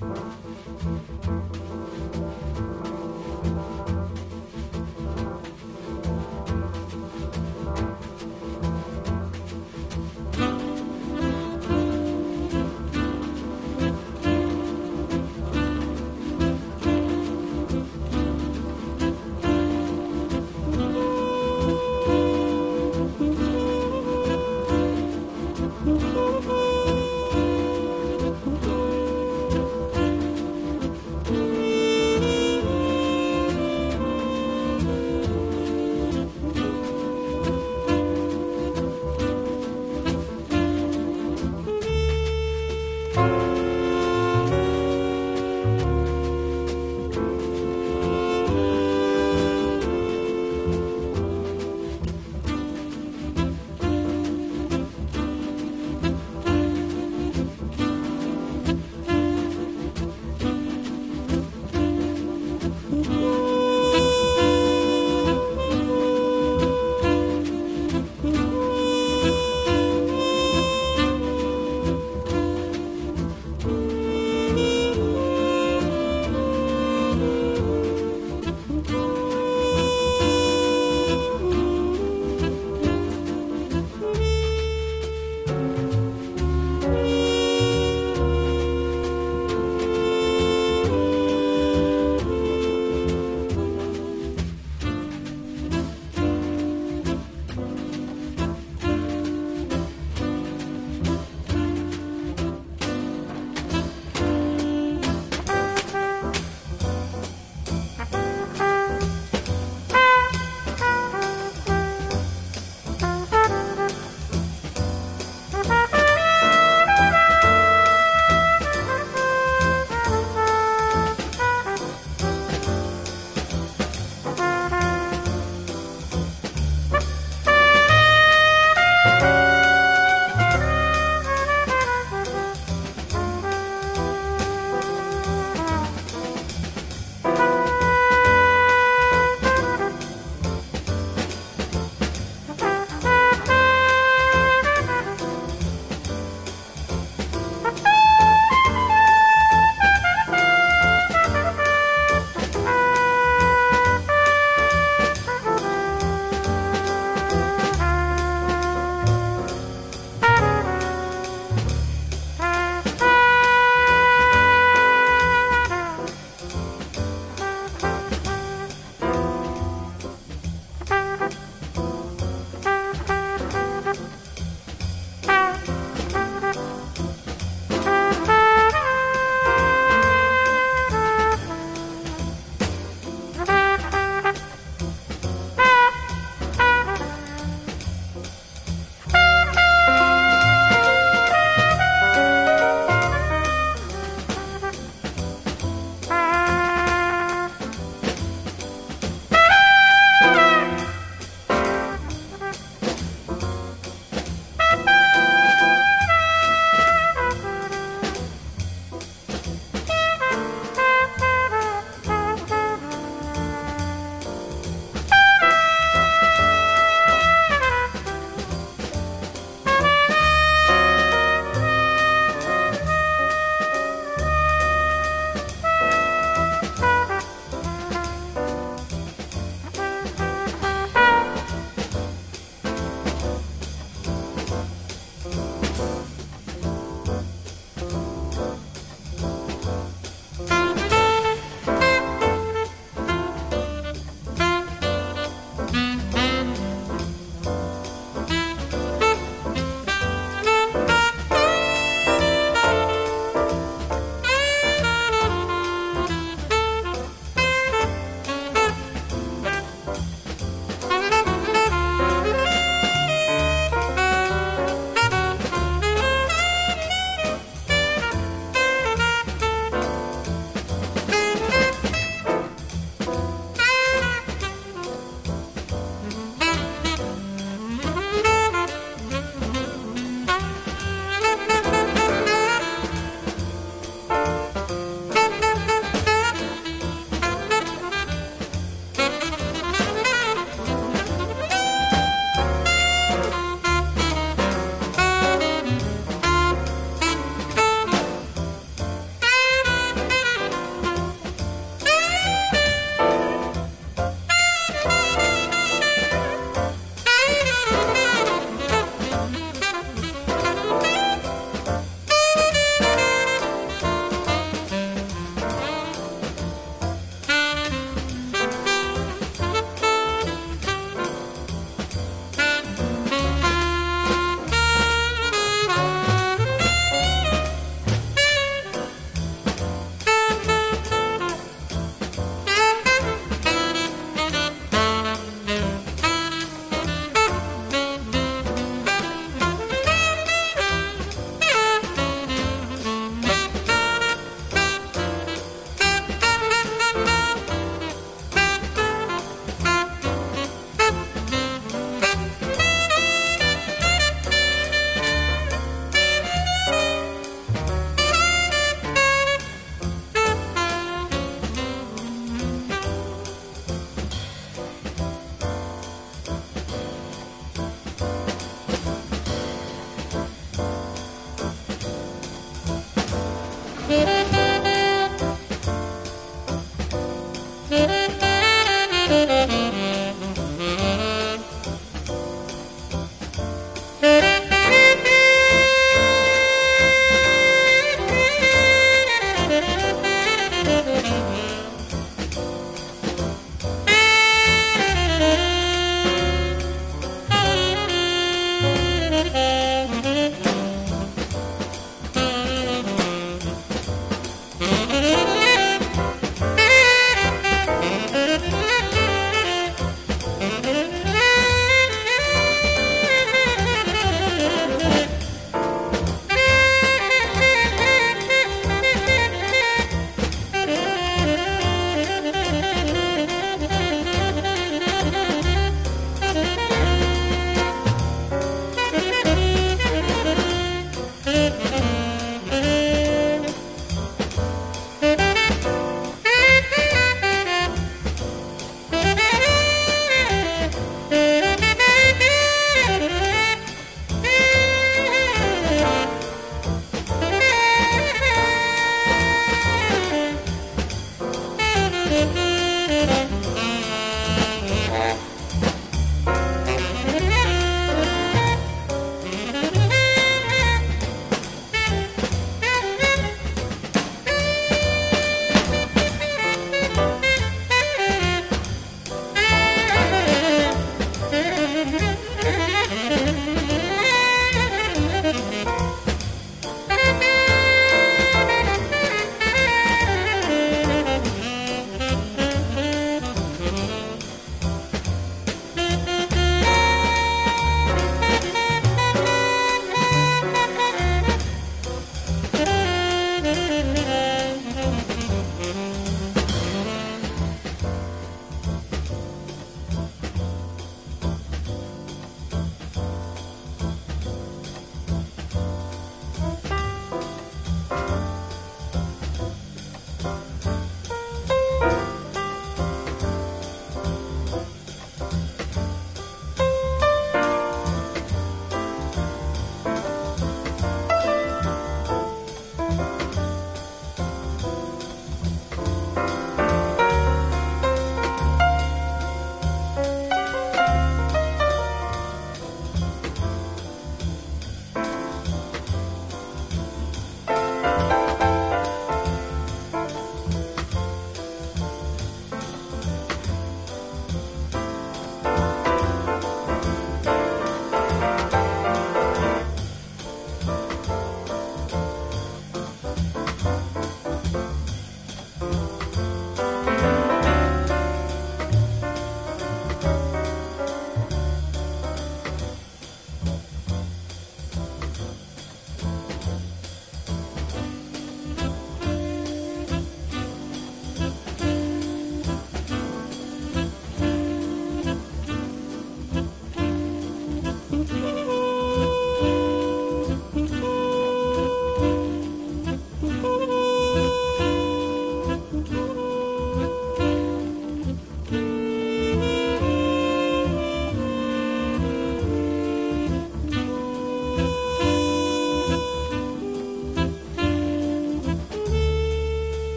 Thank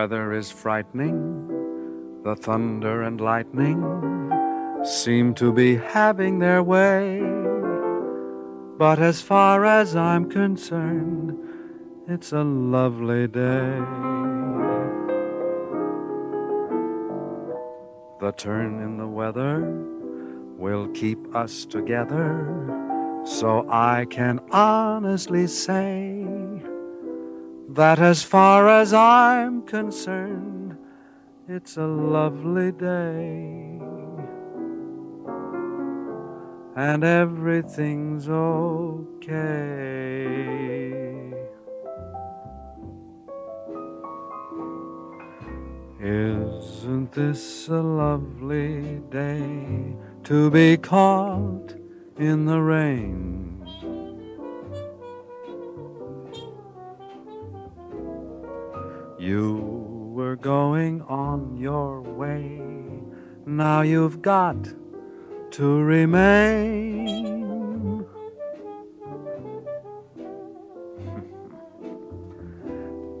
weather is frightening. The thunder and lightning seem to be having their way. But as far as I'm concerned, it's a lovely day. The turn in the weather will keep us together, so I can honestly say that as far as I'm concerned, it's a lovely day. And everything's okay. Isn't this a lovely day to be caught in the rain? You were going on your way. Now you've got to remain.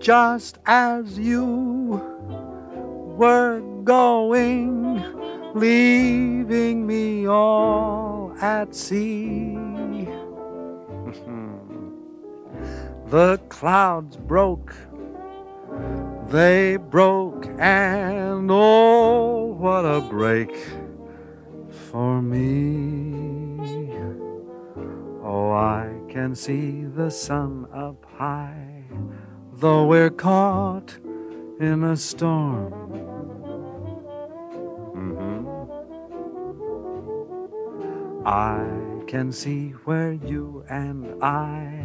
Just as you were going, leaving me all at sea. the clouds broke they broke, and oh, what a break for me. Oh, I can see the sun up high, though we're caught in a storm. Mm-hmm. I can see where you and I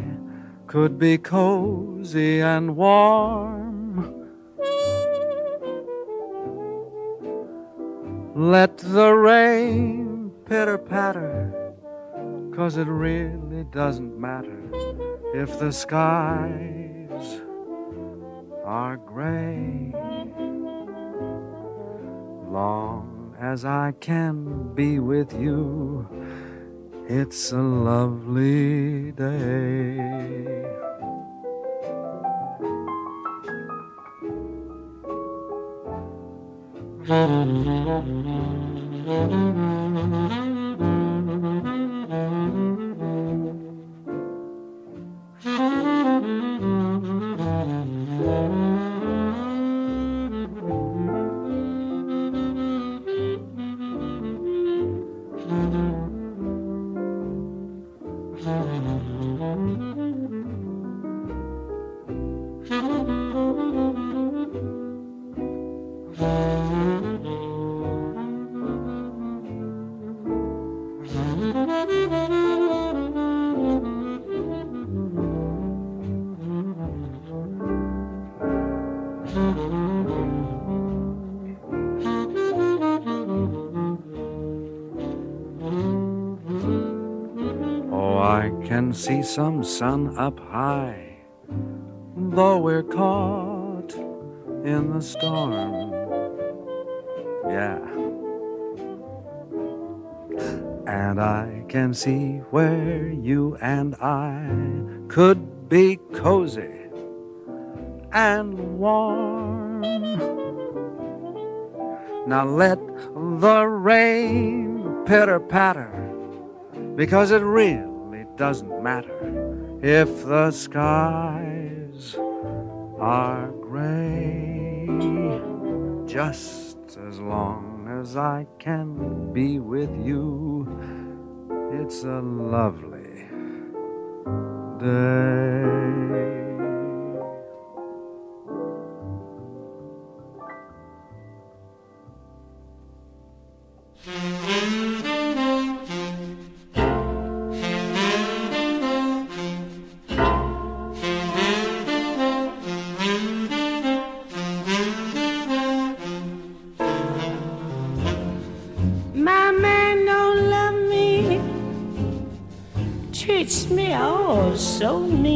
could be cozy and warm. Let the rain pitter patter, cause it really doesn't matter if the skies are gray. Long as I can be with you, it's a lovely day. Mm-hmm. See some sun up high, though we're caught in the storm. Yeah. And I can see where you and I could be cozy and warm. Now let the rain pitter patter, because it really doesn't matter if the skies are gray. Just as long as I can be with you, it's a lovely day. so me.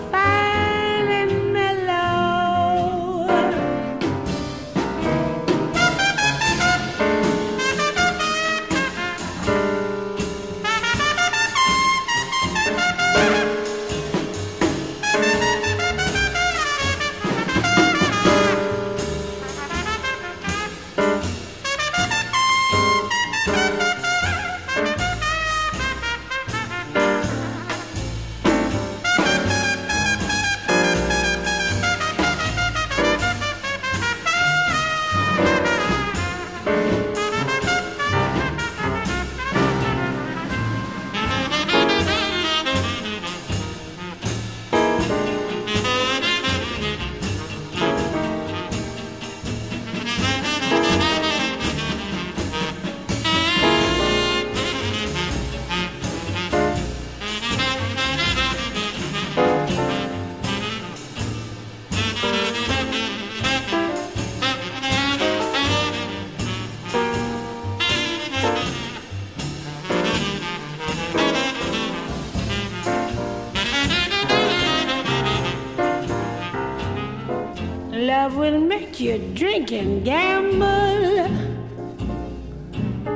can gamble,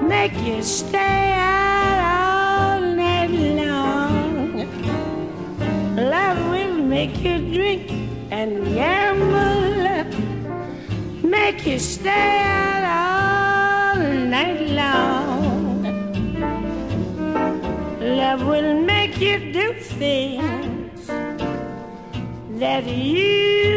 make you stay out all night long. Love will make you drink and gamble, make you stay out all night long. Love will make you do things that you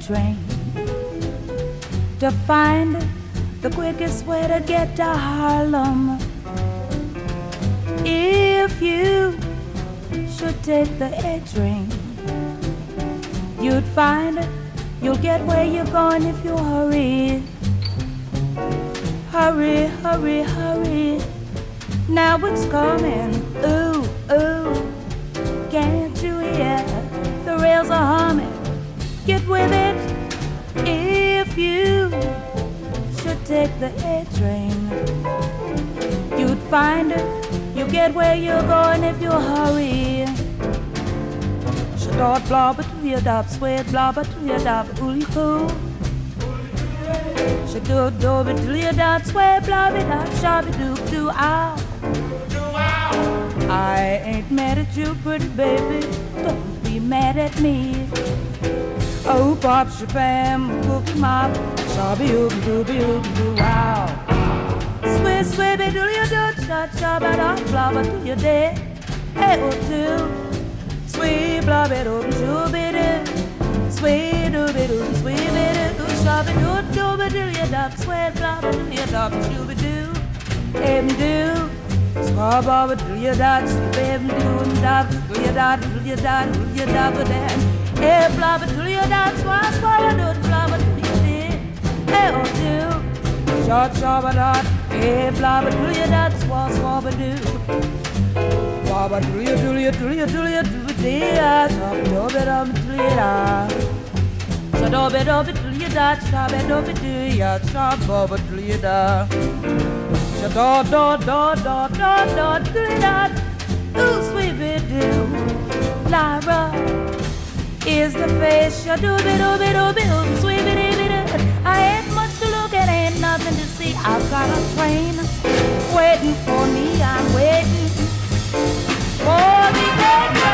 train to find the quickest way to get to Harlem. If you should take the A train, you'd find you'll get where you're going if you hurry. Hurry, hurry, hurry. Now it's coming. Ooh. The A train. You'd find it. You get where you're going if you hurry. Shadot blobber to your dop, sweat blobber to your dop, ooly cool. Shadot dobby to your dop, sweat blobby dop, shabby doo doo ow. I ain't mad at you, pretty baby. Don't be mad at me. Oh, pop, shabam, cookie mop, shabby oob dooby oob doo wow. Sweet, sweet, be do your do, shot, shabba da, blabba to your day. Hey, oh, two. Sweet, blabba doo, shooby doo. Sweet, dooby doo, sweet, be doo, shabby doo, dooby doo, your dop, sweet, blabba to your dop, shooby doo. Em doo. Swabba do you dot, baby do dot, do you dot, do you dot, do you dot, but then, eh, blabba do you dot, swab, swab, do blabba do you did, eh, oh, do, short, shabba dot, eh, blabba do you dot, swab, swab, do, swabba do you, do you, do you, do you, do you, do you, swab, do you, do you, do you, Shadobe dobe do you dot, shabe dobe do ya, shabobe do you dot. Shado do do do do do do dot. Ooh, sweet do. Lyra is the face. Shado bit do bit do bit sweet bit I've got a train waiting for me. I'm waiting for the train.